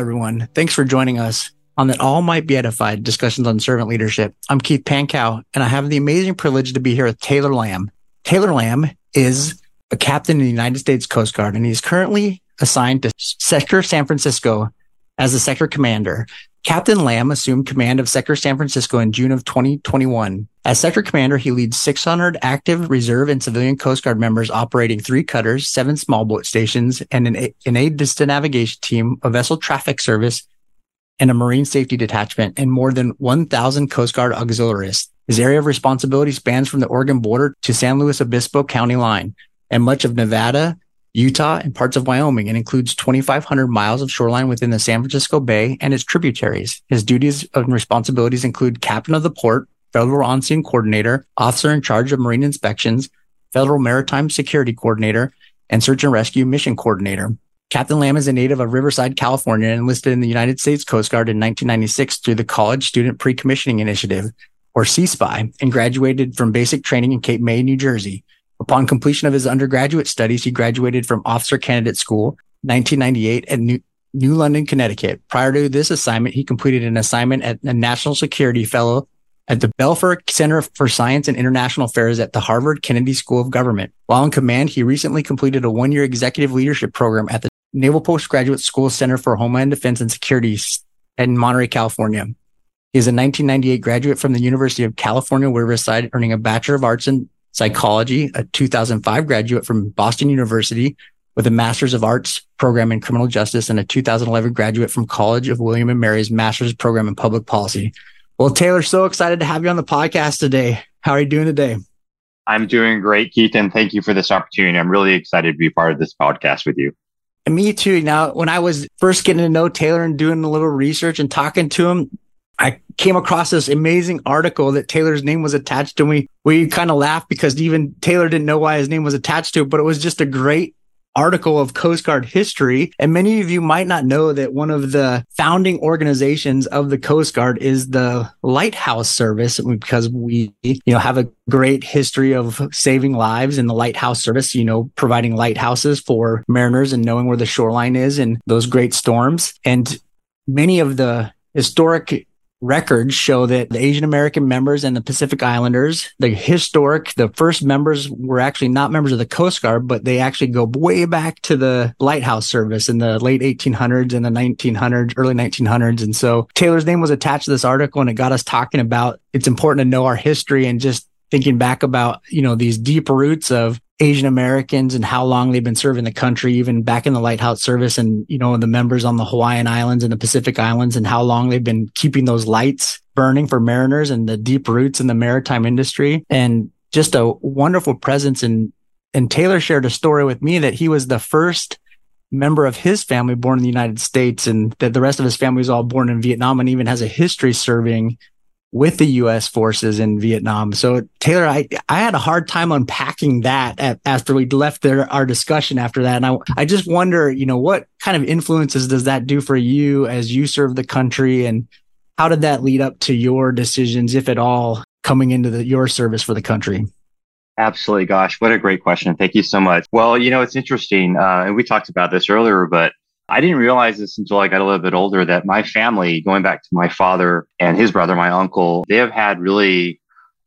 Everyone. Thanks for joining us on that all might be edified discussions on servant leadership. I'm Keith Pankow, and I have the amazing privilege to be here with Taylor Lam. Taylor Lam is a captain in the United States Coast Guard, and he's currently assigned to Sector San Francisco as the sector commander. Captain Lam assumed command of Sector San Francisco in June of 2021. As sector commander, he leads 600 active reserve and civilian Coast Guard members operating three cutters, seven small boat stations, and an, an aid to navigation team, a vessel traffic service, and a marine safety detachment, and more than 1,000 Coast Guard auxiliaries. His area of responsibility spans from the Oregon border to San Luis Obispo County line and much of Nevada, Utah, and parts of Wyoming and includes 2,500 miles of shoreline within the San Francisco Bay and its tributaries. His duties and responsibilities include captain of the port, federal on-scene coordinator, officer in charge of marine inspections, federal maritime security coordinator, and search and rescue mission coordinator. Captain Lam is a native of Riverside, California, and enlisted in the United States Coast Guard in 1996 through the College Student Pre-Commissioning Initiative, or CSPI, and graduated from basic training in Cape May, New Jersey. Upon completion of his undergraduate studies, he graduated from Officer Candidate School 1998 at New, New London, Connecticut. Prior to this assignment, he completed an assignment at a National Security Fellow at the Belfer Center for Science and International Affairs at the Harvard Kennedy School of Government. While in command, he recently completed a one-year executive leadership program at the Naval Postgraduate School Center for Homeland Defense and Security in Monterey, California. He is a 1998 graduate from the University of California, Riverside, earning a Bachelor of Arts in psychology, a 2005 graduate from Boston University with a Master's of Arts program in criminal justice and a 2011 graduate from College of William and Mary's Master's program in public policy. Well, Taylor, so excited to have you on the podcast today. How are you doing today? I'm doing great, Keith, and thank you for this opportunity. I'm really excited to be part of this podcast with you. And me too. Now, when I was first getting to know Taylor and doing a little research and talking to him, I came across this amazing article that Taylor's name was attached to. And we, we kind of laughed because even Taylor didn't know why his name was attached to it, but it was just a great article of Coast Guard history. And many of you might not know that one of the founding organizations of the Coast Guard is the Lighthouse Service because we, you know, have a great history of saving lives in the Lighthouse Service, you know, providing lighthouses for mariners and knowing where the shoreline is in those great storms. And many of the historic records show that the Asian American members and the Pacific Islanders, the historic, the first members were actually not members of the Coast Guard, but they actually go way back to the lighthouse service in the late 1800s and the 1900s, early 1900s. And so Taylor's name was attached to this article and it got us talking about it's important to know our history and just thinking back about, you know, these deep roots of Asian Americans and how long they've been serving the country, even back in the lighthouse service and, you know, the members on the Hawaiian Islands and the Pacific Islands and how long they've been keeping those lights burning for mariners and the deep roots in the maritime industry and just a wonderful presence. And, and Taylor shared a story with me that he was the first member of his family born in the United States and that the rest of his family was all born in Vietnam and even has a history serving with the U.S. forces in Vietnam. So Taylor, I, I had a hard time unpacking that at, after we left there, our discussion after that. And I, I just wonder, you know, what kind of influences does that do for you as you serve the country? And how did that lead up to your decisions, if at all, coming into the, your service for the country? Absolutely. Gosh, what a great question. Thank you so much. Well, you know, it's interesting. Uh, and we talked about this earlier, but I didn't realize this until I got a little bit older that my family, going back to my father and his brother, my uncle, they have had really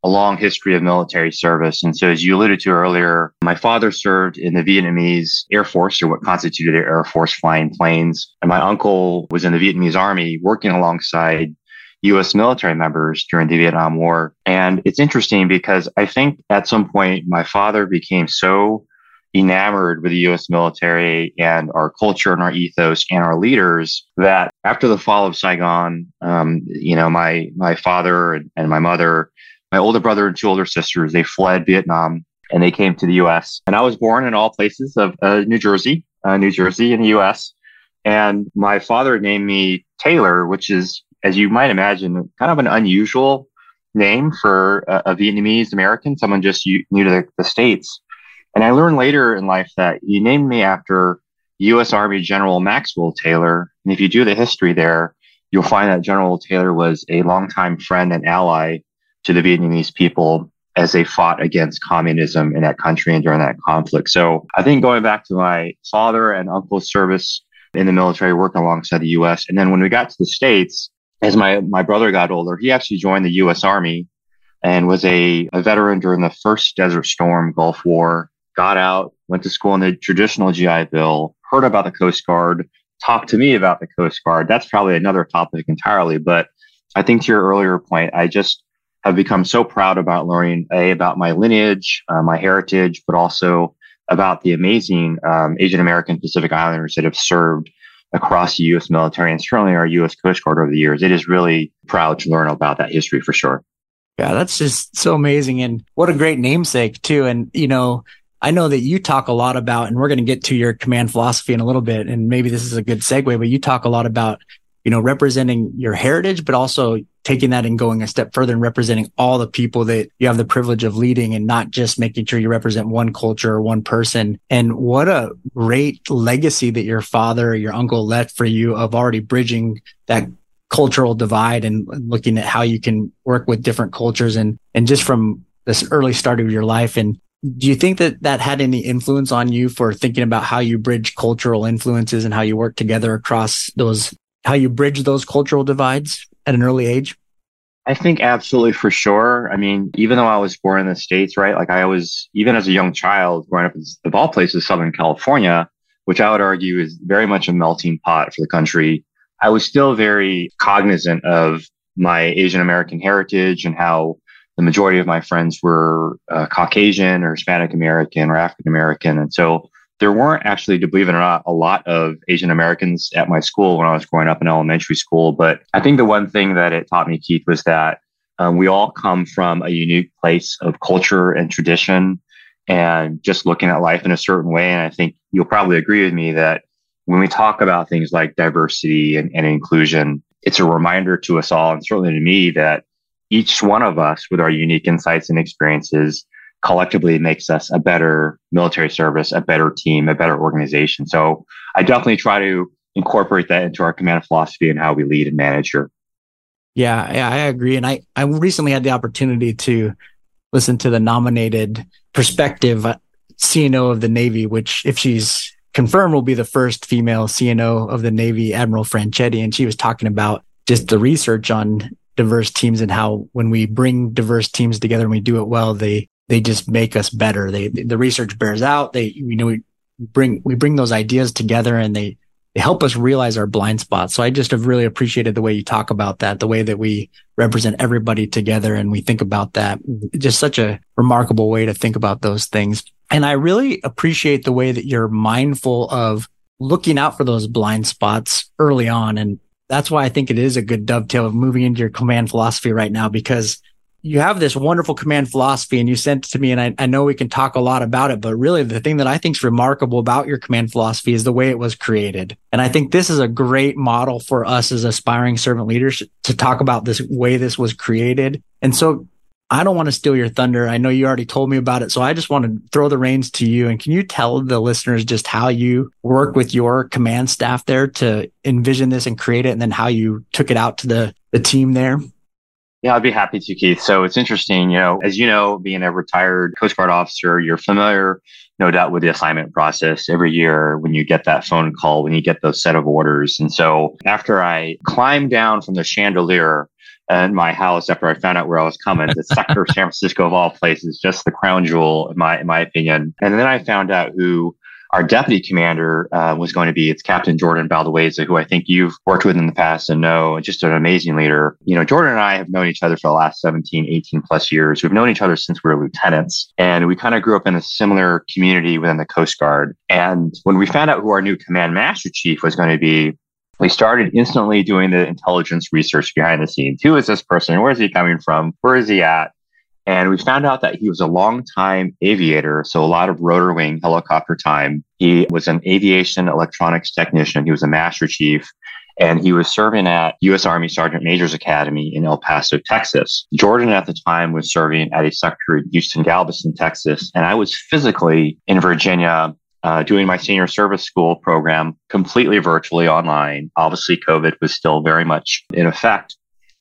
a long history of military service. And so, as you alluded to earlier, my father served in the Vietnamese Air Force, or what constituted their Air Force flying planes. And my uncle was in the Vietnamese Army working alongside U.S. military members during the Vietnam War. And it's interesting because I think at some point my father became so enamored with the US military and our culture and our ethos and our leaders that after the fall of Saigon, um, you know, my, my father and, and my mother, my older brother and two older sisters, they fled Vietnam and they came to the US. And I was born in all places of uh, New Jersey, uh, New Jersey in the US. And my father named me Taylor, which is, as you might imagine, kind of an unusual name for a, a Vietnamese American, someone just new to the, the States. And I learned later in life that he named me after U.S. Army General Maxwell Taylor. And if you do the history there, you'll find that General Taylor was a longtime friend and ally to the Vietnamese people as they fought against communism in that country and during that conflict. So I think going back to my father and uncle's service in the military, working alongside the U.S. And then when we got to the States, as my, my brother got older, he actually joined the U.S. Army and was a, a veteran during the first Desert Storm Gulf War, got out, went to school in the traditional GI Bill, heard about the Coast Guard, talked to me about the Coast Guard. That's probably another topic entirely. But I think to your earlier point, I just have become so proud about learning a about my lineage, uh, my heritage, but also about the amazing um, Asian American Pacific Islanders that have served across the U.S. military and certainly our U.S. Coast Guard over the years. It is really proud to learn about that history for sure. Yeah, that's just so amazing. And what a great namesake, too. And, you know, I know that you talk a lot about, and we're going to get to your command philosophy in a little bit. And maybe this is a good segue, but you talk a lot about, you know, representing your heritage, but also taking that and going a step further and representing all the people that you have the privilege of leading and not just making sure you represent one culture or one person. And what a great legacy that your father or your uncle left for you of already bridging that cultural divide and looking at how you can work with different cultures and, and just from this early start of your life. And do you think that that had any influence on you for thinking about how you bridge cultural influences and how you work together across those, how you bridge those cultural divides at an early age? I think absolutely for sure. I mean, even though I was born in the States, right? Like I was, even as a young child growing up in, of all places, Southern California, which I would argue is very much a melting pot for the country. I was still very cognizant of my Asian American heritage and how the majority of my friends were uh, Caucasian or Hispanic American or African American. And so there weren't actually, to believe it or not, a lot of Asian Americans at my school when I was growing up in elementary school. But I think the one thing that it taught me, Keith, was that um, we all come from a unique place of culture and tradition and just looking at life in a certain way. And I think you'll probably agree with me that when we talk about things like diversity and, and inclusion, it's a reminder to us all, and certainly to me, that each one of us with our unique insights and experiences collectively makes us a better military service, a better team, a better organization. So I definitely try to incorporate that into our command philosophy and how we lead and manage here. Yeah, yeah, I agree. And I, I recently had the opportunity to listen to the nominated perspective CNO of the Navy, which if she's confirmed will be the first female CNO of the Navy, Admiral Franchetti. And she was talking about just the research on diverse teams and how when we bring diverse teams together and we do it well, they, they just make us better. They, the research bears out. They, you know, we bring, we bring those ideas together and they, they help us realize our blind spots. So I just have really appreciated the way you talk about that, the way that we represent everybody together and we think about that. Just such a remarkable way to think about those things. And I really appreciate the way that you're mindful of looking out for those blind spots early on. And that's why I think it is a good dovetail of moving into your command philosophy right now, because you have this wonderful command philosophy and you sent it to me and I, I know we can talk a lot about it, but really the thing that I think is remarkable about your command philosophy is the way it was created. And I think this is a great model for us as aspiring servant leaders to talk about this way this was created. And so I don't want to steal your thunder. I know you already told me about it. So I just want to throw the reins to you. And can you tell the listeners just how you work with your command staff there to envision this and create it and then how you took it out to the, the team there? Yeah, I'd be happy to, Keith. So it's interesting, you know, as you know, being a retired Coast Guard officer, you're familiar, no doubt, with the assignment process every year when you get that phone call, when you get those set of orders. And so after I climbed down from the chandelier in my house after I found out where I was coming. The sector San Francisco of all places, just the crown jewel in my in my opinion. And then I found out who our deputy commander uh, was going to be. It's Captain Jordan Baldueza, who I think you've worked with in the past and know, just an amazing leader. You know, Jordan and I have known each other for the last 17, 18 plus years. We've known each other since we were lieutenants and we kind of grew up in a similar community within the Coast Guard. And when we found out who our new command master chief was going to be, we started instantly doing the intelligence research behind the scenes. Who is this person? Where is he coming from? Where is he at? And we found out that he was a long-time aviator, so a lot of rotor wing helicopter time. He was an aviation electronics technician. He was a master chief and he was serving at U.S. Army Sergeant Major's Academy in El Paso, Texas. Jordan at the time was serving at a sector in Houston, Galveston, Texas, and I was physically in Virginia uh, doing my senior service school program completely virtually online. Obviously, COVID was still very much in effect.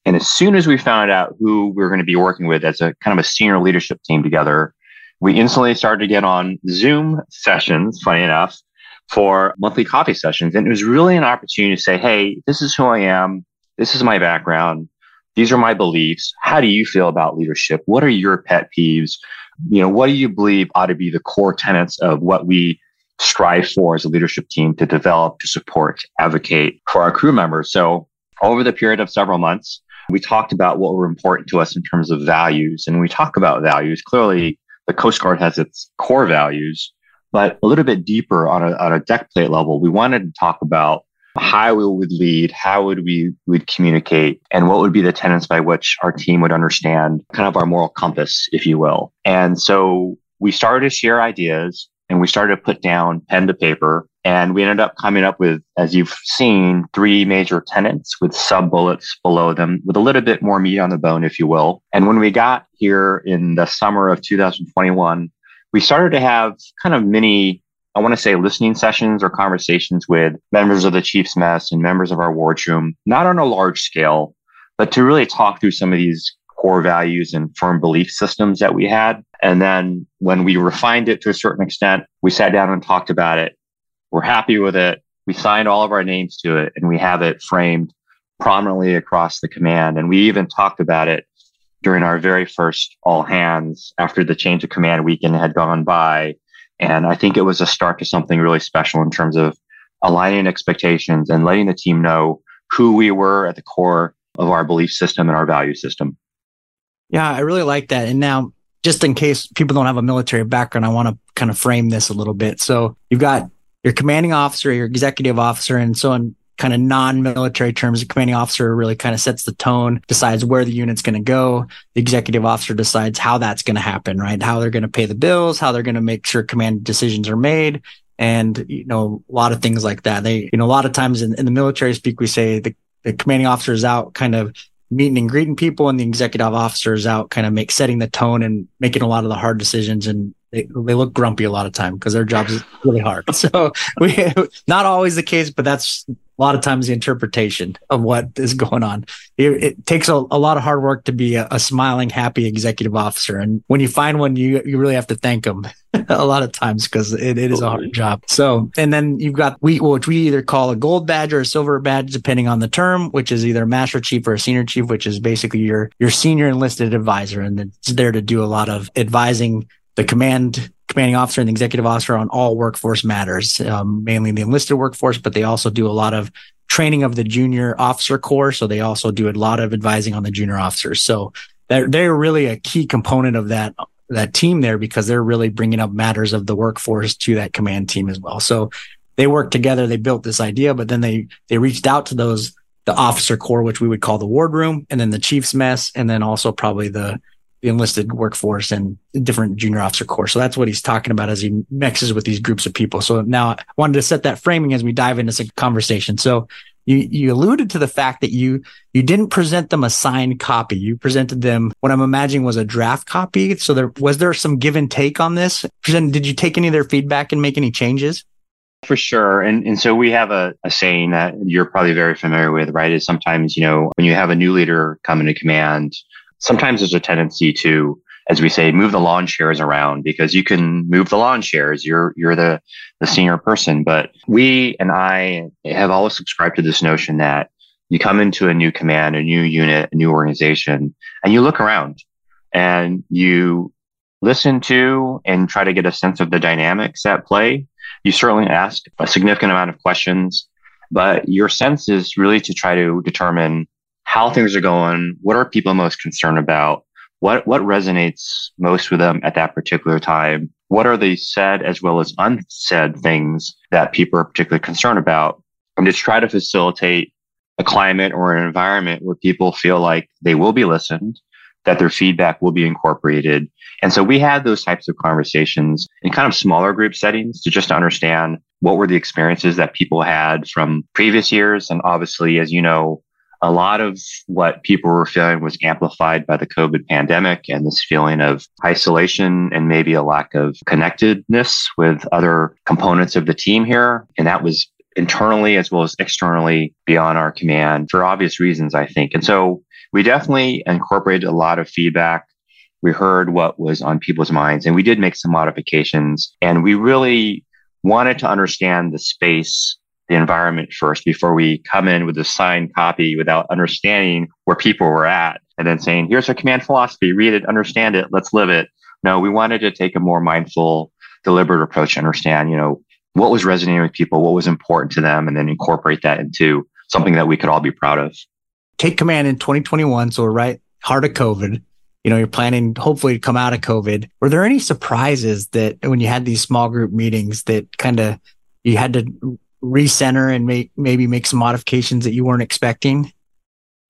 And as soon as we found out who we were going to be working with as a kind of a senior leadership team together, we instantly started to get on Zoom sessions, funny enough, for monthly coffee sessions. And it was really an opportunity to say, Hey, this is who I am. This is my background. These are my beliefs. How do you feel about leadership? What are your pet peeves? You know, what do you believe ought to be the core tenets of what we strive for as a leadership team to develop, to support, advocate for our crew members? So over the period of several months, we talked about what were important to us in terms of values. And we talk about values. Clearly, the Coast Guard has its core values, but a little bit deeper on a, on a deck plate level, we wanted to talk about how we would lead, how would we would communicate, and what would be the tenets by which our team would understand kind of our moral compass, if you will. And so we started to share ideas and we started to put down pen to paper. And we ended up coming up with, as you've seen, three major tenants with sub bullets below them with a little bit more meat on the bone, if you will. And when we got here in the summer of 2021, we started to have kind of mini I want to say listening sessions or conversations with members of the Chiefs Mess and members of our wardroom, not on a large scale, but to really talk through some of these core values and firm belief systems that we had. And then when we refined it to a certain extent, we sat down and talked about it. We're happy with it. We signed all of our names to it and we have it framed prominently across the command. And we even talked about it during our very first all hands after the change of command weekend had gone by and I think it was a start to something really special in terms of aligning expectations and letting the team know who we were at the core of our belief system and our value system. Yeah, I really like that. And now, just in case people don't have a military background, I want to kind of frame this a little bit. So you've got your commanding officer, your executive officer, and so on kind of non-military terms, the commanding officer really kind of sets the tone, decides where the unit's going to go. The executive officer decides how that's going to happen, right? How they're going to pay the bills, how they're going to make sure command decisions are made. And, you know, a lot of things like that. They, you know, a lot of times in, in the military speak, we say the, the commanding officer is out kind of meeting and greeting people and the executive officers out kind of make setting the tone and making a lot of the hard decisions and they, they look grumpy a lot of time because their job is really hard. So we not always the case, but that's a lot of times the interpretation of what is going on. It, it takes a, a, lot of hard work to be a, a, smiling, happy executive officer. And when you find one, you, you really have to thank them a lot of times because it, it is a hard job. So, and then you've got we, which we either call a gold badge or a silver badge, depending on the term, which is either a master chief or a senior chief, which is basically your, your senior enlisted advisor. And it's there to do a lot of advising the command commanding officer and the executive officer on all workforce matters, um, mainly the enlisted workforce, but they also do a lot of training of the junior officer corps. So they also do a lot of advising on the junior officers. So they're, they're really a key component of that, that team there because they're really bringing up matters of the workforce to that command team as well. So they worked together. They built this idea, but then they, they reached out to those, the officer corps, which we would call the wardroom and then the chief's mess. And then also probably the, the enlisted workforce and different junior officer corps. So that's what he's talking about as he mixes with these groups of people. So now I wanted to set that framing as we dive into this conversation. So you, you alluded to the fact that you, you didn't present them a signed copy. You presented them what I'm imagining was a draft copy. So there, was there some give and take on this? Did you take any of their feedback and make any changes? For sure. And, and so we have a, a saying that you're probably very familiar with, right? Is sometimes, you know, when you have a new leader come into command, sometimes there's a tendency to, as we say, move the lawn chairs around because you can move the lawn chairs. You're, you're the, the senior person. But we and I have always subscribed to this notion that you come into a new command, a new unit, a new organization, and you look around and you listen to and try to get a sense of the dynamics at play. You certainly ask a significant amount of questions, but your sense is really to try to determine how things are going, what are people most concerned about, what what resonates most with them at that particular time, what are the said as well as unsaid things that people are particularly concerned about, and just try to facilitate a climate or an environment where people feel like they will be listened, that their feedback will be incorporated. And so we had those types of conversations in kind of smaller group settings to just understand what were the experiences that people had from previous years. And obviously, as you know, a lot of what people were feeling was amplified by the COVID pandemic and this feeling of isolation and maybe a lack of connectedness with other components of the team here. And that was internally as well as externally beyond our command for obvious reasons, I think. And so we definitely incorporated a lot of feedback. We heard what was on people's minds and we did make some modifications and we really wanted to understand the space, the environment first before we come in with a signed copy without understanding where people were at and then saying, here's our command philosophy, read it, understand it, let's live it. No, we wanted to take a more mindful, deliberate approach to understand, you know, what was resonating with people, what was important to them, and then incorporate that into something that we could all be proud of. Take command in 2021. So we're right heart of COVID. You know, you're planning hopefully to come out of COVID. Were there any surprises that when you had these small group meetings that kind of you had to recenter and make maybe make some modifications that you weren't expecting?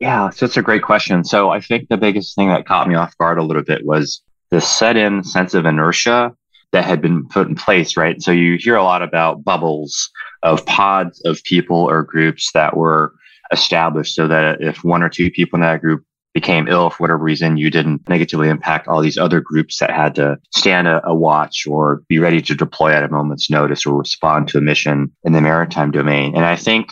Yeah, so it's a great question. So I think the biggest thing that caught me off guard a little bit was the set in sense of inertia that had been put in place, right? So you hear a lot about bubbles of pods of people or groups that were established so that if one or two people in that group became ill for whatever reason, you didn't negatively impact all these other groups that had to stand a, a, watch or be ready to deploy at a moment's notice or respond to a mission in the maritime domain. And I think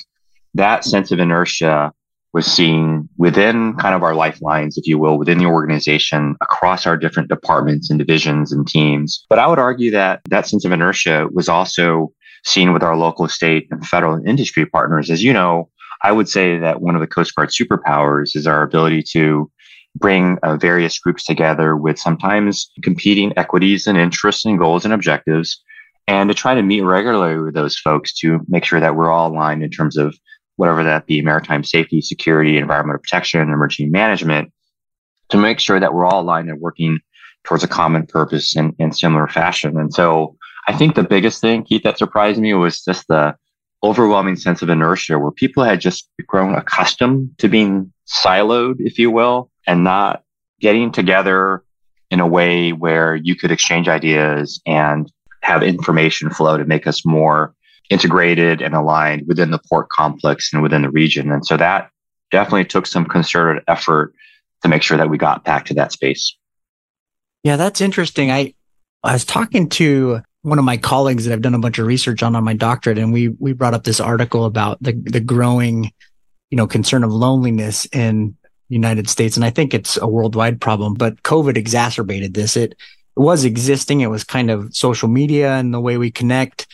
that sense of inertia was seen within kind of our lifelines, if you will, within the organization across our different departments and divisions and teams. But I would argue that that sense of inertia was also seen with our local, state, and federal industry partners. As you know, I would say that one of the Coast Guard superpowers is our ability to bring uh, various groups together with sometimes competing equities and interests and goals and objectives, and to try to meet regularly with those folks to make sure that we're all aligned in terms of whatever that be maritime safety, security, environmental protection, emergency management, to make sure that we're all aligned and working towards a common purpose in, in similar fashion. And so I think the biggest thing, Keith, that surprised me was just the overwhelming sense of inertia where people had just grown accustomed to being siloed, if you will, and not getting together in a way where you could exchange ideas and have information flow to make us more integrated and aligned within the port complex and within the region. And so that definitely took some concerted effort to make sure that we got back to that space. Yeah, that's interesting. I I was talking to one of my colleagues that I've done a bunch of research on on my doctorate, and we we brought up this article about the the growing, you know, concern of loneliness in United States, and I think it's a worldwide problem. But COVID exacerbated this. It, it was existing. It was kind of social media and the way we connect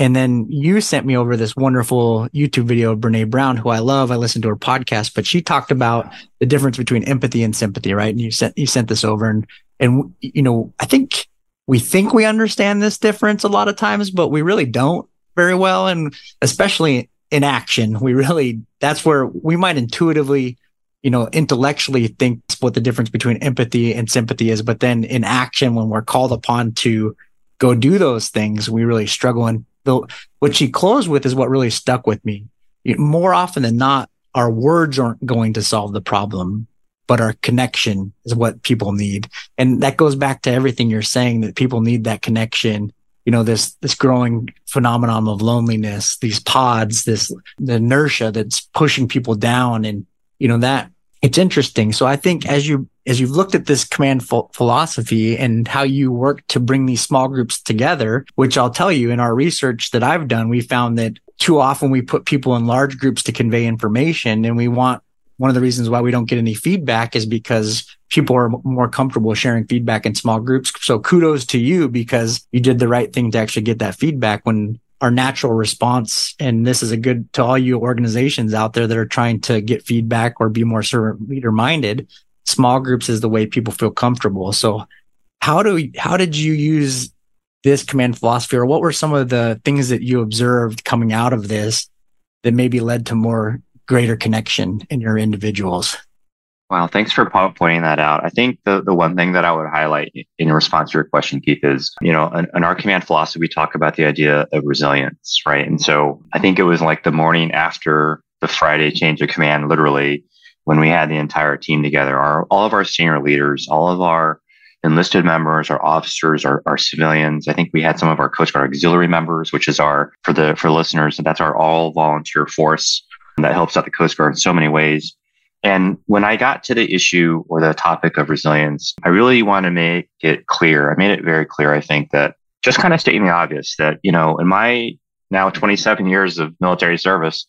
and then you sent me over this wonderful YouTube video of Brene Brown, who I love. I listened to her podcast, but she talked about the difference between empathy and sympathy, right? And you sent you sent this over, and and you know, I think we think we understand this difference a lot of times, but we really don't very well, and especially in action, we really that's where we might intuitively, you know, intellectually think what the difference between empathy and sympathy is, but then in action, when we're called upon to go do those things, we really struggle. And the what she closed with is what really stuck with me. More often than not, our words aren't going to solve the problem, but our connection is what people need. And that goes back to everything you're saying that people need that connection. You know, this, this growing phenomenon of loneliness, these pods, this, the inertia that's pushing people down. And, you know, that it's interesting. So I think as you as you've looked at this command ph- philosophy and how you work to bring these small groups together, which I'll tell you in our research that I've done, we found that too often we put people in large groups to convey information and we want one of the reasons why we don't get any feedback is because people are more comfortable sharing feedback in small groups. So kudos to you because you did the right thing to actually get that feedback when our natural response. And this is a good to all you organizations out there that are trying to get feedback or be more servant leader minded. Small groups is the way people feel comfortable. So how do, how did you use this command philosophy or what were some of the things that you observed coming out of this that maybe led to more greater connection in your individuals? Wow, thanks for pointing that out. I think the, the one thing that I would highlight in response to your question, Keith, is, you know, in, in, our command philosophy, we talk about the idea of resilience, right? And so I think it was like the morning after the Friday change of command, literally, when we had the entire team together, our, all of our senior leaders, all of our enlisted members, our officers, our, our civilians. I think we had some of our Coast Guard auxiliary members, which is our, for the, for listeners, that's our all volunteer force that helps out the Coast Guard in so many ways and when I got to the issue or the topic of resilience, I really want to make it clear. I made it very clear, I think, that just kind of stating the obvious that, you know, in my now 27 years of military service,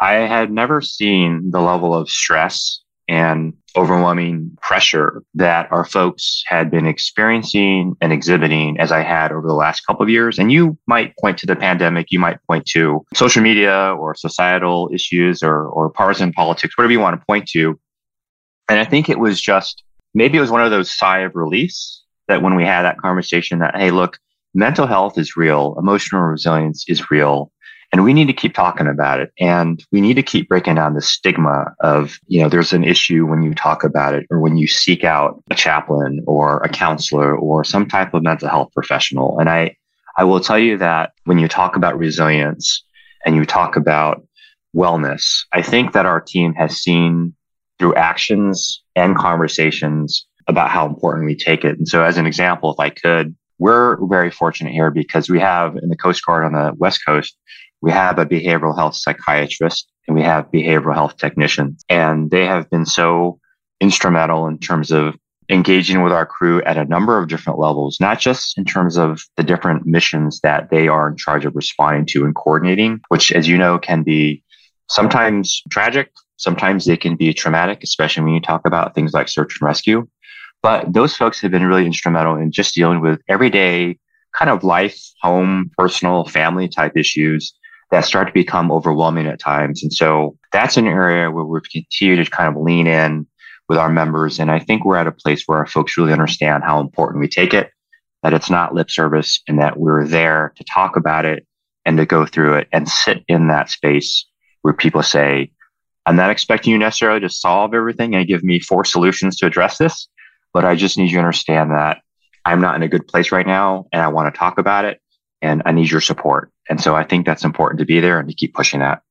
I had never seen the level of stress and overwhelming pressure that our folks had been experiencing and exhibiting as I had over the last couple of years. And you might point to the pandemic, you might point to social media or societal issues or, or partisan politics, whatever you want to point to. And I think it was just maybe it was one of those sigh of release that when we had that conversation that, hey, look, mental health is real, emotional resilience is real. And we need to keep talking about it. And we need to keep breaking down the stigma of, you know, there's an issue when you talk about it or when you seek out a chaplain or a counselor or some type of mental health professional. And I, I will tell you that when you talk about resilience and you talk about wellness, I think that our team has seen through actions and conversations about how important we take it. And so as an example, if I could, we're very fortunate here because we have in the Coast Guard on the West Coast, we have a behavioral health psychiatrist and we have behavioral health technicians. And they have been so instrumental in terms of engaging with our crew at a number of different levels, not just in terms of the different missions that they are in charge of responding to and coordinating, which, as you know, can be sometimes tragic. Sometimes they can be traumatic, especially when you talk about things like search and rescue. But those folks have been really instrumental in just dealing with everyday kind of life, home, personal, family type issues that start to become overwhelming at times. And so that's an area where we've continued to kind of lean in with our members. And I think we're at a place where our folks really understand how important we take it, that it's not lip service and that we're there to talk about it and to go through it and sit in that space where people say, I'm not expecting you necessarily to solve everything and give me four solutions to address this, but I just need you to understand that I'm not in a good place right now and I want to talk about it and I need your support. And so I think that's important to be there and to keep pushing that.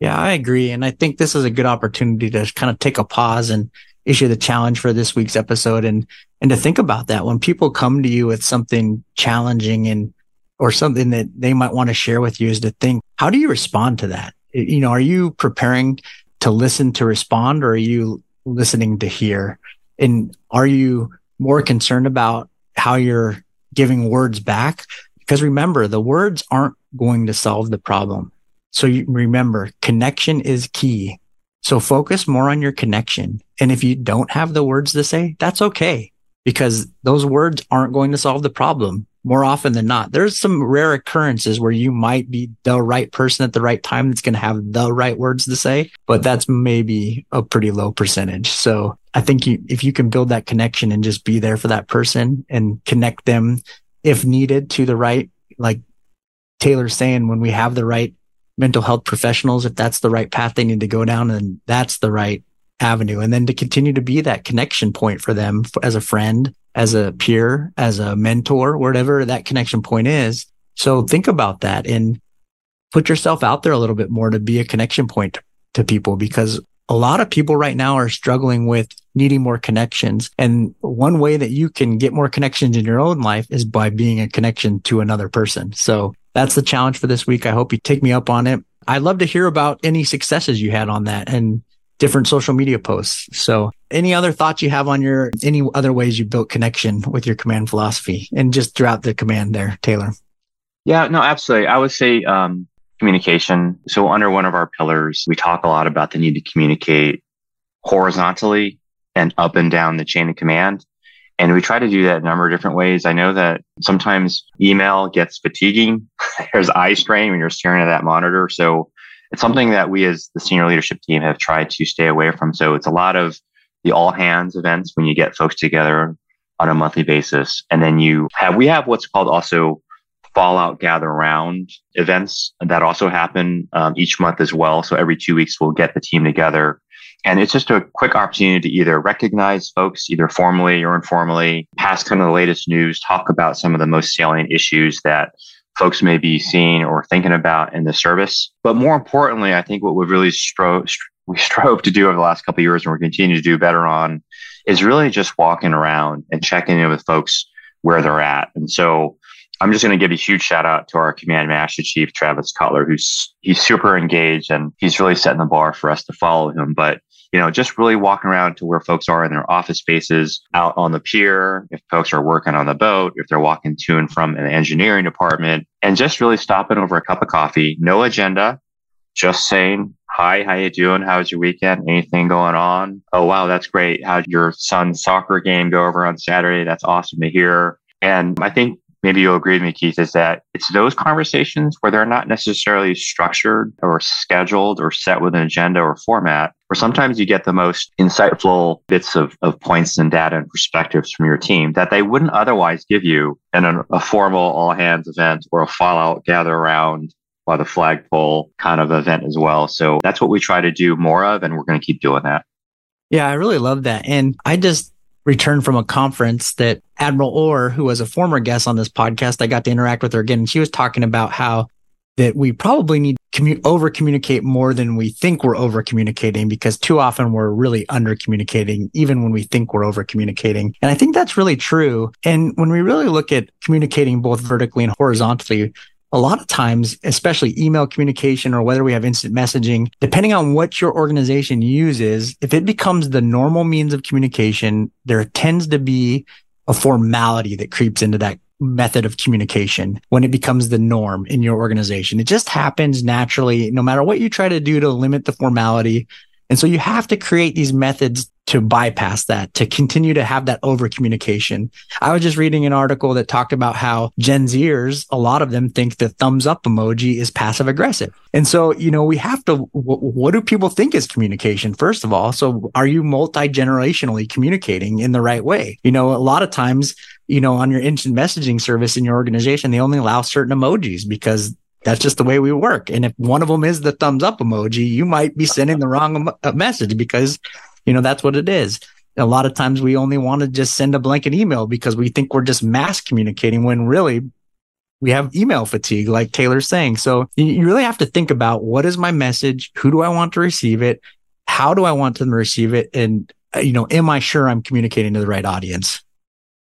Yeah, I agree. And I think this is a good opportunity to kind of take a pause and issue the challenge for this week's episode and, and to think about that when people come to you with something challenging and, or something that they might want to share with you is to think, how do you respond to that? You know, are you preparing to listen to respond or are you listening to hear? And are you more concerned about how you're giving words back because remember, the words aren't going to solve the problem. So remember connection is key. So focus more on your connection. And if you don't have the words to say, that's okay because those words aren't going to solve the problem more often than not. There's some rare occurrences where you might be the right person at the right time that's going to have the right words to say, but that's maybe a pretty low percentage. So I think you, if you can build that connection and just be there for that person and connect them if needed to the right, like Taylor's saying, when we have the right mental health professionals, if that's the right path they need to go down, then that's the right avenue. And then to continue to be that connection point for them as a friend, as a peer, as a mentor, whatever that connection point is. So think about that and put yourself out there a little bit more to be a connection point to people because a lot of people right now are struggling with needing more connections. And one way that you can get more connections in your own life is by being a connection to another person. So that's the challenge for this week. I hope you take me up on it. I'd love to hear about any successes you had on that and different social media posts. So any other thoughts you have on your, any other ways you built connection with your command philosophy and just throughout the command there, Taylor? Yeah, no, absolutely. I would say, um, communication. So under one of our pillars, we talk a lot about the need to communicate horizontally and up and down the chain of command. And we try to do that a number of different ways. I know that sometimes email gets fatiguing. There's eye strain when you're staring at that monitor. So it's something that we as the senior leadership team have tried to stay away from. So it's a lot of the all hands events when you get folks together on a monthly basis. And then you have, we have what's called also fallout gather round events that also happen um, each month as well. So every two weeks, we'll get the team together. And it's just a quick opportunity to either recognize folks, either formally or informally, pass kind of the latest news, talk about some of the most salient issues that folks may be seeing or thinking about in the service. But more importantly, I think what we've really strove, we strove to do over the last couple of years and we're continuing to do better on is really just walking around and checking in with folks where they're at. And so I'm just going to give a huge shout out to our command master chief, Travis Cutler, who's he's super engaged and he's really setting the bar for us to follow him. But you know, just really walking around to where folks are in their office spaces, out on the pier, if folks are working on the boat, if they're walking to and from an engineering department, and just really stopping over a cup of coffee, no agenda, just saying hi, how you doing? How's your weekend? Anything going on? Oh, wow, that's great. How'd your son's soccer game go over on Saturday? That's awesome to hear. And I think maybe you'll agree with me, Keith, is that it's those conversations where they're not necessarily structured or scheduled or set with an agenda or format, where sometimes you get the most insightful bits of, of points and data and perspectives from your team that they wouldn't otherwise give you in a, a formal all hands event or a fallout gather around by the flagpole kind of event as well. So that's what we try to do more of, and we're going to keep doing that. Yeah, I really love that. And I just returned from a conference that Admiral Orr, who was a former guest on this podcast, I got to interact with her again. And she was talking about how that we probably need to commu- over communicate more than we think we're over communicating because too often we're really under communicating, even when we think we're over communicating. And I think that's really true. And when we really look at communicating both vertically and horizontally, a lot of times, especially email communication or whether we have instant messaging, depending on what your organization uses, if it becomes the normal means of communication, there tends to be a formality that creeps into that method of communication when it becomes the norm in your organization. It just happens naturally, no matter what you try to do to limit the formality. And so you have to create these methods to bypass that, to continue to have that over communication. I was just reading an article that talked about how Gen Zers, a lot of them think the thumbs up emoji is passive aggressive. And so, you know, we have to, what do people think is communication? First of all, so are you multi generationally communicating in the right way? You know, a lot of times, you know, on your instant messaging service in your organization, they only allow certain emojis because that's just the way we work. And if one of them is the thumbs up emoji, you might be sending the wrong message because you know, that's what it is. A lot of times we only want to just send a blanket email because we think we're just mass communicating when really we have email fatigue, like Taylor's saying. So you really have to think about what is my message? Who do I want to receive it? How do I want them to receive it? And, uh, you know, am I sure I'm communicating to the right audience?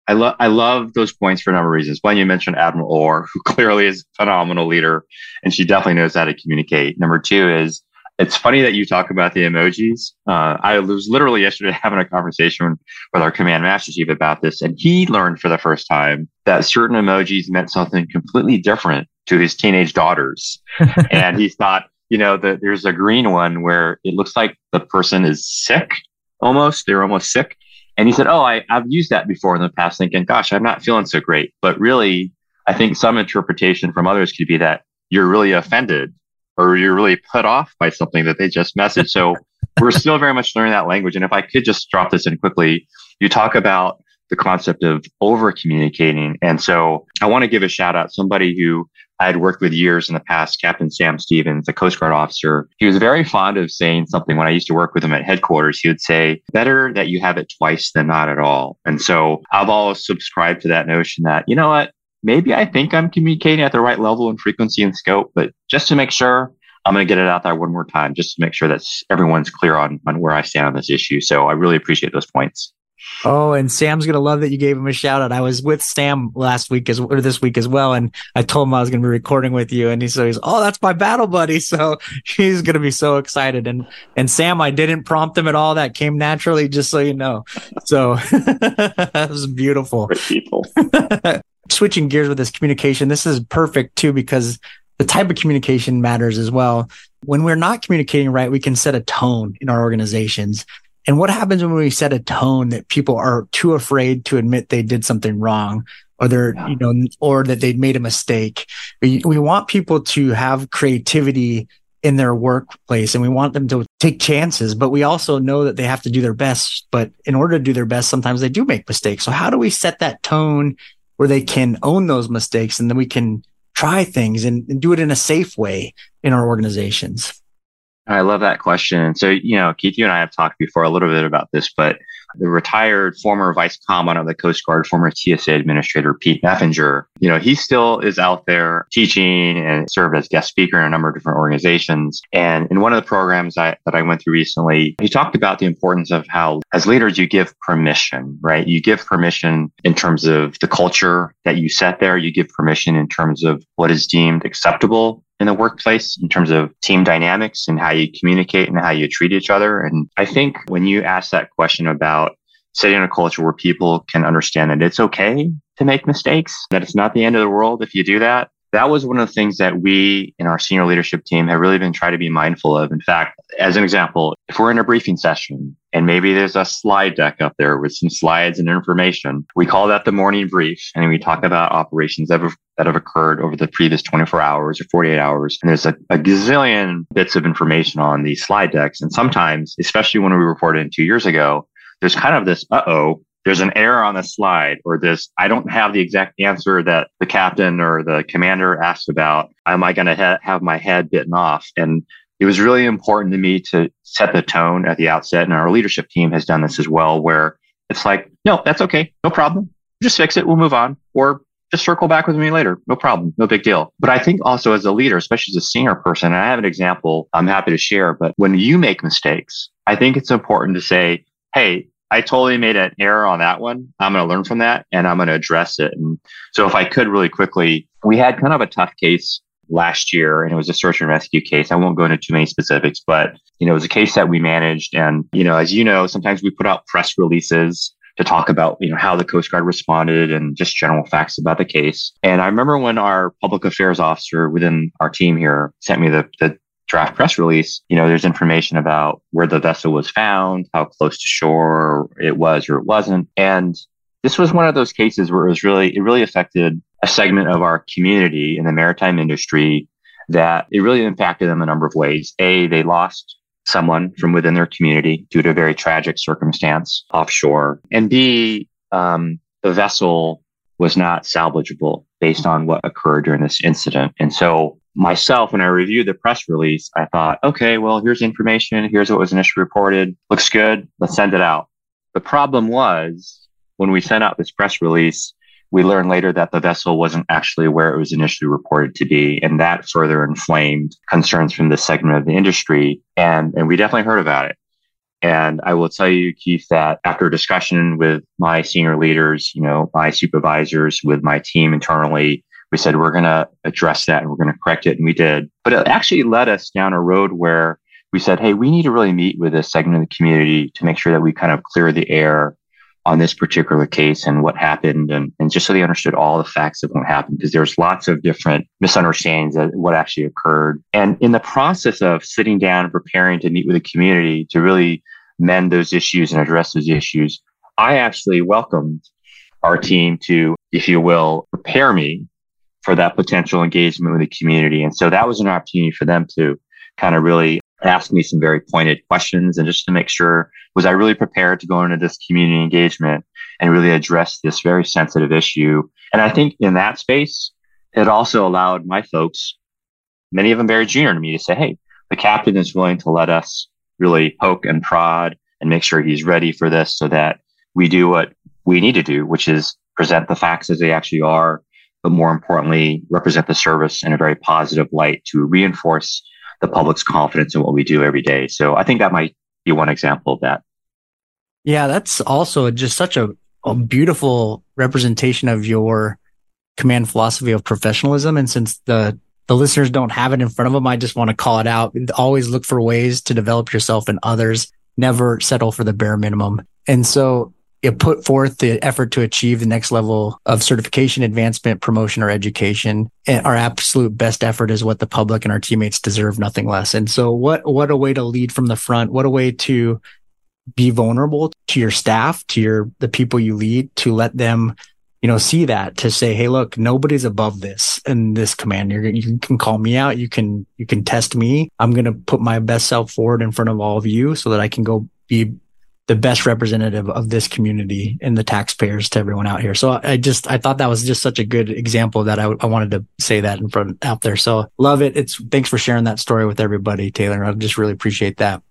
I love I love those points for a number of reasons. One, you mentioned Admiral Orr, who clearly is a phenomenal leader, and she definitely knows how to communicate. Number two is it's funny that you talk about the emojis. Uh, I was literally yesterday having a conversation with our command master chief about this, and he learned for the first time that certain emojis meant something completely different to his teenage daughters. and he thought, you know, that there's a green one where it looks like the person is sick almost. They're almost sick. And he said, Oh, I, I've used that before in the past, thinking, gosh, I'm not feeling so great. But really, I think some interpretation from others could be that you're really offended or you're really put off by something that they just messaged. So we're still very much learning that language. And if I could just drop this in quickly, you talk about the concept of over communicating. And so I want to give a shout out somebody who I had worked with years in the past, Captain Sam Stevens, a Coast Guard officer. He was very fond of saying something when I used to work with him at headquarters. He would say, better that you have it twice than not at all. And so I've always subscribed to that notion that, you know what? maybe I think I'm communicating at the right level and frequency and scope, but just to make sure, I'm going to get it out there one more time, just to make sure that everyone's clear on, on where I stand on this issue. So I really appreciate those points. Oh, and Sam's gonna love that you gave him a shout out. I was with Sam last week as or this week as well, and I told him I was gonna be recording with you, and he says, "Oh, that's my battle buddy." So he's gonna be so excited. And and Sam, I didn't prompt him at all. That came naturally, just so you know. So that was beautiful. people. switching gears with this communication, this is perfect too, because the type of communication matters as well. When we're not communicating right, we can set a tone in our organizations. And what happens when we set a tone that people are too afraid to admit they did something wrong or they're, yeah. you know, or that they made a mistake? We, we want people to have creativity in their workplace and we want them to take chances, but we also know that they have to do their best. But in order to do their best, sometimes they do make mistakes. So how do we set that tone where they can own those mistakes and then we can try things and, and do it in a safe way in our organizations? I love that question. So, you know, Keith, you and I have talked before a little bit about this, but the retired former vice commandant of the Coast Guard, former TSA administrator, Pete Neffenger, you know, he still is out there teaching and served as guest speaker in a number of different organizations. And in one of the programs I, that I went through recently, he talked about the importance of how as leaders, you give permission, right? You give permission in terms of the culture that you set there. You give permission in terms of what is deemed acceptable in the workplace in terms of team dynamics and how you communicate and how you treat each other. And I think when you ask that question about setting a culture where people can understand that it's okay to make mistakes, that it's not the end of the world if you do that, that was one of the things that we in our senior leadership team have really been trying to be mindful of. In fact, as an example, if we're in a briefing session and maybe there's a slide deck up there with some slides and information, we call that the morning brief. And we talk about operations that have, that have occurred over the previous 24 hours or 48 hours. And there's a, a gazillion bits of information on these slide decks. And sometimes, especially when we reported in two years ago, there's kind of this, uh oh, there's an error on the slide or this, I don't have the exact answer that the captain or the commander asked about. Am I going to ha- have my head bitten off? And it was really important to me to set the tone at the outset. And our leadership team has done this as well, where it's like, no, that's okay. No problem. Just fix it. We'll move on or just circle back with me later. No problem. No big deal. But I think also as a leader, especially as a senior person, and I have an example I'm happy to share, but when you make mistakes, I think it's important to say, Hey, I totally made an error on that one. I'm going to learn from that and I'm going to address it. And so if I could really quickly, we had kind of a tough case last year and it was a search and rescue case. I won't go into too many specifics, but you know, it was a case that we managed. And, you know, as you know, sometimes we put out press releases to talk about, you know, how the Coast Guard responded and just general facts about the case. And I remember when our public affairs officer within our team here sent me the, the draft press release, you know, there's information about where the vessel was found, how close to shore it was or it wasn't. And this was one of those cases where it was really, it really affected a segment of our community in the maritime industry that it really impacted them a number of ways. A, they lost someone from within their community due to a very tragic circumstance offshore. And B, um, the vessel was not salvageable based on what occurred during this incident. And so myself, when I reviewed the press release, I thought, okay, well, here's information. Here's what was initially reported. Looks good. Let's send it out. The problem was when we sent out this press release, we learned later that the vessel wasn't actually where it was initially reported to be. And that further inflamed concerns from this segment of the industry. And, and we definitely heard about it. And I will tell you, Keith, that after a discussion with my senior leaders, you know, my supervisors, with my team internally, we said we're going to address that and we're going to correct it and we did. But it actually led us down a road where we said hey we need to really meet with this segment of the community to make sure that we kind of clear the air on this particular case and what happened and, and just so they understood all the facts of what happened because there's lots of different misunderstandings of what actually occurred. And in the process of sitting down and preparing to meet with the community to really mend those issues and address those issues i actually welcomed our team to if you will prepare me for that potential engagement with the community. And so that was an opportunity for them to kind of really ask me some very pointed questions and just to make sure was I really prepared to go into this community engagement and really address this very sensitive issue. And I think in that space, it also allowed my folks, many of them very junior to me, to say, Hey, the captain is willing to let us really poke and prod and make sure he's ready for this so that we do what we need to do, which is present the facts as they actually are but more importantly, represent the service in a very positive light to reinforce the public's confidence in what we do every day. So I think that might be one example of that. Yeah, that's also just such a, a beautiful representation of your command philosophy of professionalism. And since the the listeners don't have it in front of them, I just want to call it out. Always look for ways to develop yourself and others. Never settle for the bare minimum. And so it put forth the effort to achieve the next level of certification, advancement, promotion, or education. And our absolute best effort is what the public and our teammates deserve, nothing less. And so what, what a way to lead from the front. What a way to be vulnerable to your staff, to your, the people you lead, to let them, you know, see that to say, Hey, look, nobody's above this in this command. You're, you can call me out. You can, you can test me. I'm going to put my best self forward in front of all of you so that I can go be the best representative of this community and the taxpayers to everyone out here. So I just, I thought that was just such a good example that I, I wanted to say that in front out there. So love it. It's thanks for sharing that story with everybody, Taylor. I just really appreciate that.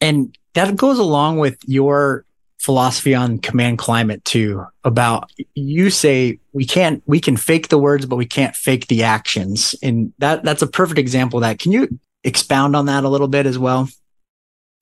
And that goes along with your philosophy on command climate too about you say we can't we can fake the words but we can't fake the actions. And that that's a perfect example of that. Can you expound on that a little bit as well?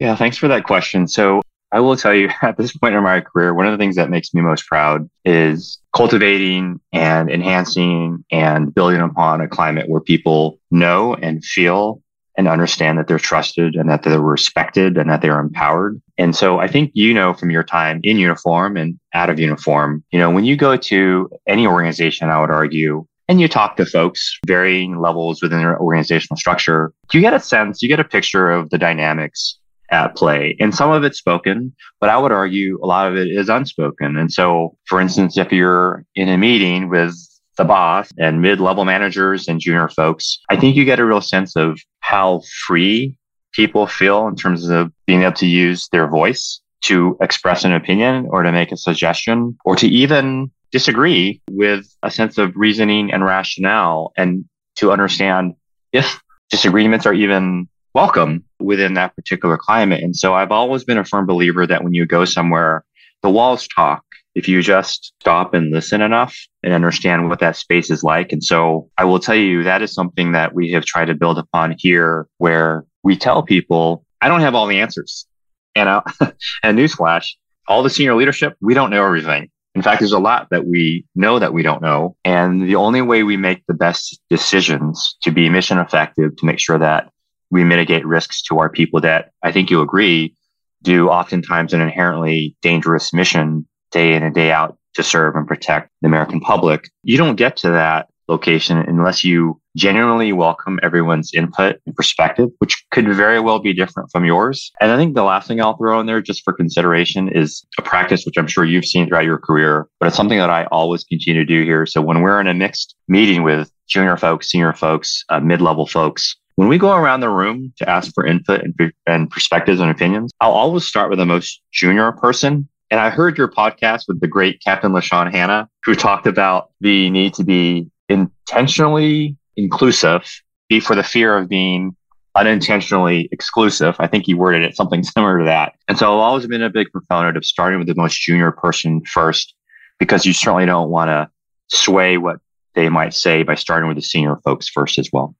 Yeah thanks for that question. So I will tell you at this point in my career, one of the things that makes me most proud is cultivating and enhancing and building upon a climate where people know and feel and understand that they're trusted and that they're respected and that they're empowered. And so I think you know from your time in uniform and out of uniform, you know, when you go to any organization, I would argue, and you talk to folks varying levels within their organizational structure, you get a sense, you get a picture of the dynamics at play. And some of it's spoken, but I would argue a lot of it is unspoken. And so, for instance, if you're in a meeting with the boss and mid-level managers and junior folks, I think you get a real sense of how free people feel in terms of being able to use their voice to express an opinion or to make a suggestion or to even disagree with a sense of reasoning and rationale and to understand if disagreements are even welcome within that particular climate. And so I've always been a firm believer that when you go somewhere, the walls talk. If you just stop and listen enough and understand what that space is like. And so I will tell you that is something that we have tried to build upon here where we tell people, I don't have all the answers. And, uh, and newsflash, all the senior leadership, we don't know everything. In fact, there's a lot that we know that we don't know. And the only way we make the best decisions to be mission effective, to make sure that we mitigate risks to our people that I think you agree do oftentimes an inherently dangerous mission day in and day out to serve and protect the American public. You don't get to that location unless you genuinely welcome everyone's input and perspective, which could very well be different from yours. And I think the last thing I'll throw in there just for consideration is a practice, which I'm sure you've seen throughout your career, but it's something that I always continue to do here. So when we're in a mixed meeting with junior folks, senior folks, uh, mid-level folks, when we go around the room to ask for input and, and perspectives and opinions, I'll always start with the most junior person and I heard your podcast with the great Captain LaShawn Hanna, who talked about the need to be intentionally inclusive be for the fear of being unintentionally exclusive. I think he worded it something similar to that. And so I've always been a big proponent of starting with the most junior person first, because you certainly don't want to sway what they might say by starting with the senior folks first as well.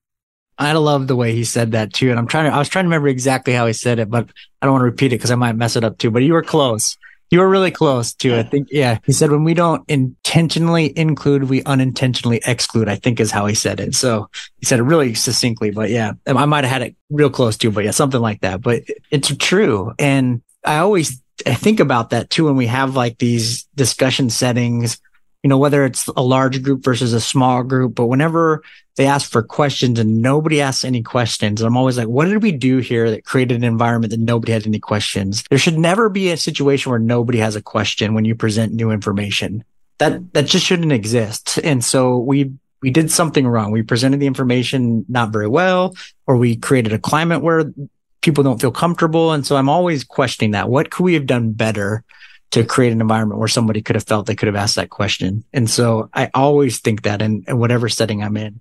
I love the way he said that too. And I'm trying to, I was trying to remember exactly how he said it, but I don't want to repeat it because I might mess it up too, but you were close. You were really close to it. I think, yeah. He said, when we don't intentionally include, we unintentionally exclude, I think is how he said it. So he said it really succinctly, but yeah, I might have had it real close to, but yeah, something like that. But it's true. And I always I think about that too when we have like these discussion settings you know, whether it's a large group versus a small group, but whenever they ask for questions and nobody asks any questions, I'm always like, what did we do here that created an environment that nobody had any questions? There should never be a situation where nobody has a question when you present new information. That, that just shouldn't exist. And so we, we did something wrong. We presented the information not very well, or we created a climate where people don't feel comfortable. And so I'm always questioning that. What could we have done better? To create an environment where somebody could have felt they could have asked that question. And so I always think that in, in whatever setting I'm in.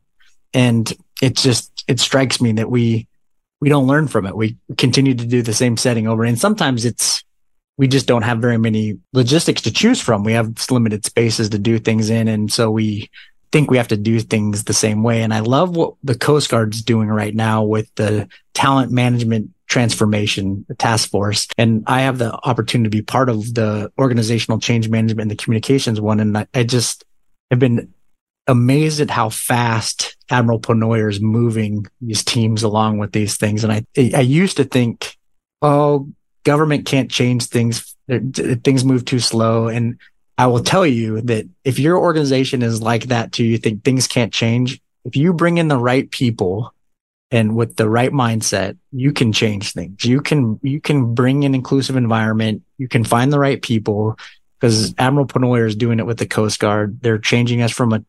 And it just, it strikes me that we, we don't learn from it. We continue to do the same setting over. And sometimes it's, we just don't have very many logistics to choose from. We have limited spaces to do things in. And so we think we have to do things the same way. And I love what the Coast Guard's doing right now with the talent management transformation task force. And I have the opportunity to be part of the organizational change management and the communications one. And I, just have been amazed at how fast Admiral Penoyer is moving these teams along with these things. And I, I used to think, oh, government can't change things. Things move too slow. And I will tell you that if your organization is like that too, you think things can't change. If you bring in the right people and with the right mindset, you can change things. You can, you can bring an inclusive environment. You can find the right people because Admiral Penoyer is doing it with the Coast Guard. They're changing us from a,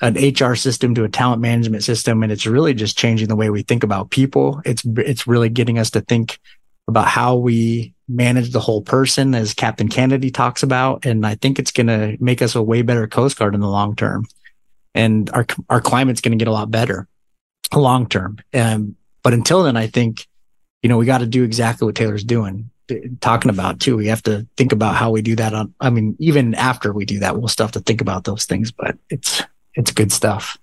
an HR system to a talent management system. And it's really just changing the way we think about people. It's, it's really getting us to think about how we manage the whole person as Captain Kennedy talks about. And I think it's going to make us a way better Coast Guard in the long term. And our, our climate's going to get a lot better long term. Um, but until then, I think, you know, we got to do exactly what Taylor's doing, talking about too. We have to think about how we do that on, I mean, even after we do that, we'll still have to think about those things, but it's, it's good stuff.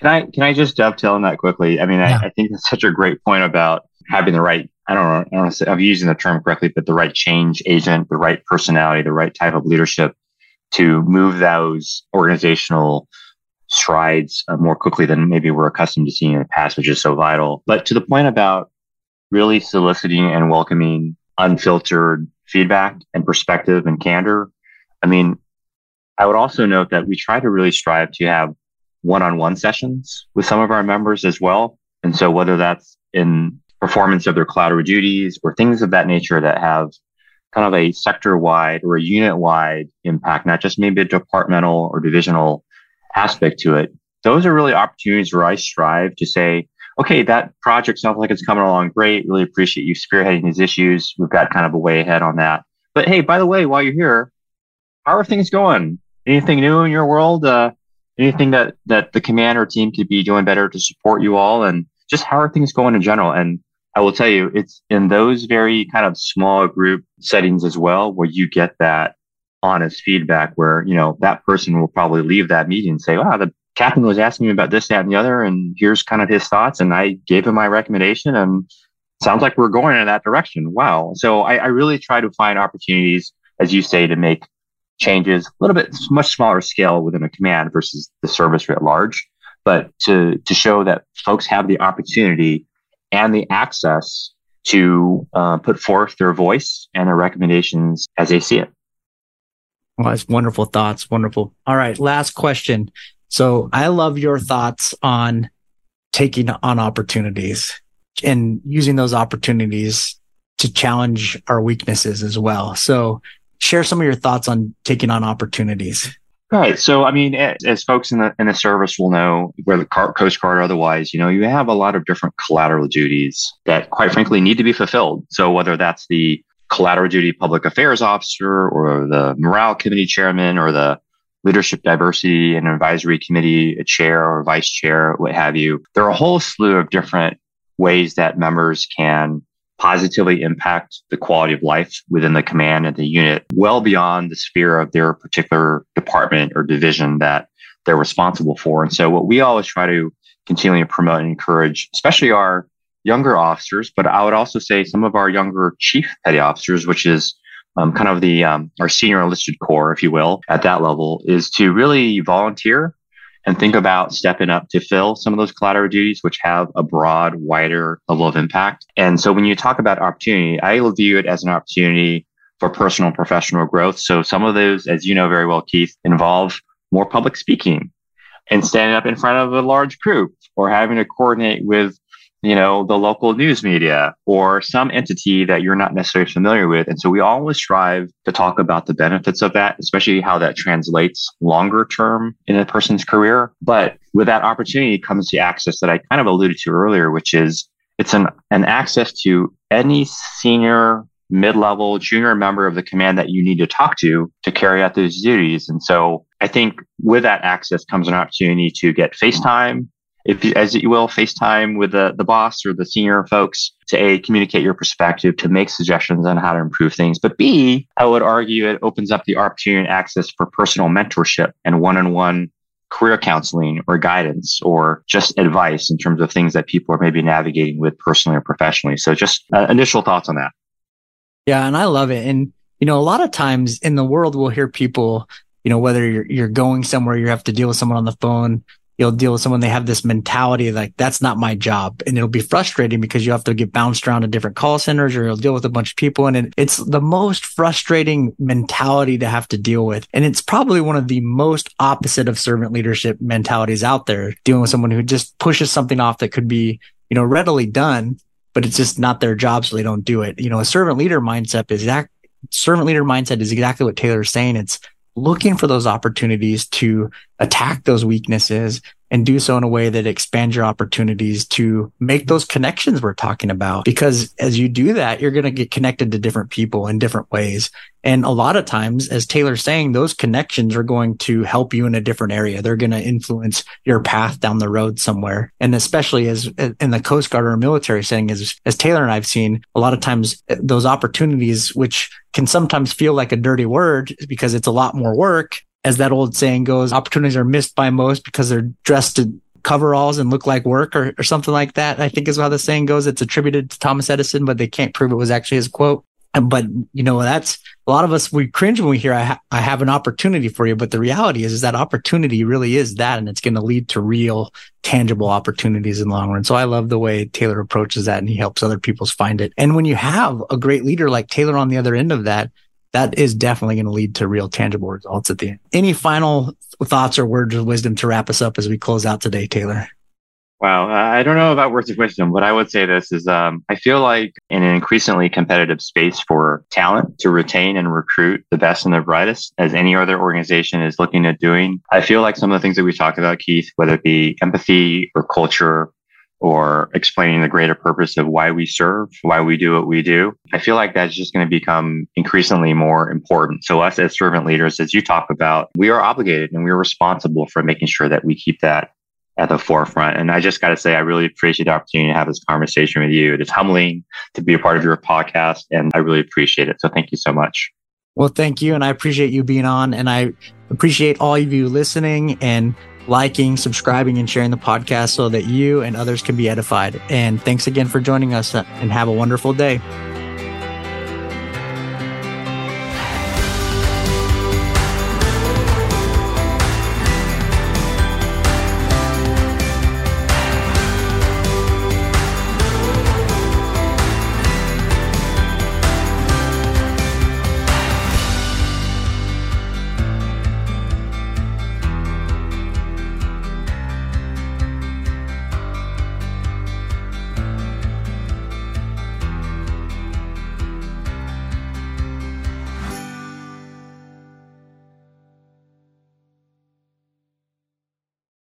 Can I, can I just dovetail on that quickly? I mean, yeah. I, I, think that's such a great point about having the right, I don't know, I don't know if I'm using the term correctly, but the right change agent, the right personality, the right type of leadership to move those organizational strides uh, more quickly than maybe we're accustomed to seeing in the past, which is so vital. But to the point about really soliciting and welcoming unfiltered feedback and perspective and candor, I mean, I would also note that we try to really strive to have one-on-one sessions with some of our members as well. And so whether that's in performance of their collateral duties or things of that nature that have kind of a sector wide or a unit wide impact, not just maybe a departmental or divisional aspect to it. Those are really opportunities where I strive to say, okay, that project sounds like it's coming along great. Really appreciate you spearheading these issues. We've got kind of a way ahead on that. But hey, by the way, while you're here, how are things going? Anything new in your world? Uh, anything that that the commander team could be doing better to support you all, and just how are things going in general? And I will tell you, it's in those very kind of small group settings as well where you get that honest feedback where, you know, that person will probably leave that meeting and say, wow, the captain was asking me about this, that, and the other. And here's kind of his thoughts. And I gave him my recommendation and sounds like we're going in that direction. Wow. So I, I really try to find opportunities, as you say, to make changes a little bit much smaller scale within a command versus the service at large, but to, to show that folks have the opportunity and the access to uh, put forth their voice and their recommendations as they see it. Well, that's wonderful thoughts. Wonderful. All right. Last question. So I love your thoughts on taking on opportunities and using those opportunities to challenge our weaknesses as well. So share some of your thoughts on taking on opportunities. Right. So, I mean, as, folks in the in the service will know, whether Coast Guard or otherwise, you know, you have a lot of different collateral duties that, quite frankly, need to be fulfilled. So, whether that's the collateral duty public affairs officer or the morale committee chairman or the leadership diversity and advisory committee a chair or vice chair, what have you, there are a whole slew of different ways that members can positively impact the quality of life within the command and the unit well beyond the sphere of their particular department or division that they're responsible for. And so what we always try to continually promote and encourage, especially our younger officers, but I would also say some of our younger chief petty officers, which is um, kind of the um, our senior enlisted corps, if you will, at that level, is to really volunteer and think about stepping up to fill some of those collateral duties, which have a broad, wider level of impact. And so when you talk about opportunity, I view it as an opportunity for personal and professional growth. So some of those, as you know very well, Keith, involve more public speaking and standing up in front of a large group or having to coordinate with you know, the local news media or some entity that you're not necessarily familiar with. And so we always strive to talk about the benefits of that, especially how that translates longer term in a person's career. But with that opportunity comes the access that I kind of alluded to earlier, which is it's an, an access to any senior mid-level junior member of the command that you need to talk to to carry out those duties. And so I think with that access comes an opportunity to get FaceTime, if you, as you will, FaceTime with the, the boss or the senior folks to A, communicate your perspective, to make suggestions on how to improve things. But B, I would argue it opens up the opportunity and access for personal mentorship and one on one career counseling or guidance or just advice in terms of things that people are maybe navigating with personally or professionally. So just uh, initial thoughts on that. Yeah. And I love it. And, you know, a lot of times in the world, we'll hear people, you know, whether you're, you're going somewhere, you have to deal with someone on the phone you'll deal with someone they have this mentality like that's not my job. And it'll be frustrating because you have to get bounced around to different call centers or you'll deal with a bunch of people. And it's the most frustrating mentality to have to deal with. And it's probably one of the most opposite of servant leadership mentalities out there dealing with someone who just pushes something off that could be you know readily done but it's just not their job so they don't do it. You know a servant leader mindset is that servant leader mindset is exactly what taylor's saying. It's looking for those opportunities to attack those weaknesses and do so in a way that expands your opportunities to make those connections we're talking about. Because as you do that, you're going to get connected to different people in different ways. And a lot of times, as Taylor's saying, those connections are going to help you in a different area. They're going to influence your path down the road somewhere. And especially as in the Coast Guard or military setting, as, as Taylor and I've seen, a lot of times eh, those opportunities, which can sometimes feel like a dirty word because it's a lot more work, as that old saying goes, opportunities are missed by most because they're dressed in coveralls and look like work or, or something like that. I think is how the saying goes. It's attributed to Thomas Edison, but they can't prove it was actually his quote. But you know, that's a lot of us, we cringe when we hear, I, ha- I have an opportunity for you. But the reality is, is that opportunity really is that, and it's going to lead to real tangible opportunities in the long run. So I love the way Taylor approaches that and he helps other people find it. And when you have a great leader like Taylor on the other end of that, that is definitely going to lead to real tangible results at the end. Any final thoughts or words of wisdom to wrap us up as we close out today, Taylor? Wow. I don't know about words of wisdom, but I would say this is um, I feel like in an increasingly competitive space for talent to retain and recruit the best and the brightest, as any other organization is looking at doing, I feel like some of the things that we talked about, Keith, whether it be empathy or culture or explaining the greater purpose of why we serve, why we do what we do. I feel like that's just going to become increasingly more important. So us as servant leaders, as you talk about, we are obligated and we're responsible for making sure that we keep that at the forefront. And I just got to say, I really appreciate the opportunity to have this conversation with you. It is humbling to be a part of your podcast, and I really appreciate it. So thank you so much. Well, thank you. And I appreciate you being on. And I appreciate all of you listening and liking, subscribing, and sharing the podcast so that you and others can be edified. And thanks again for joining us and have a wonderful day.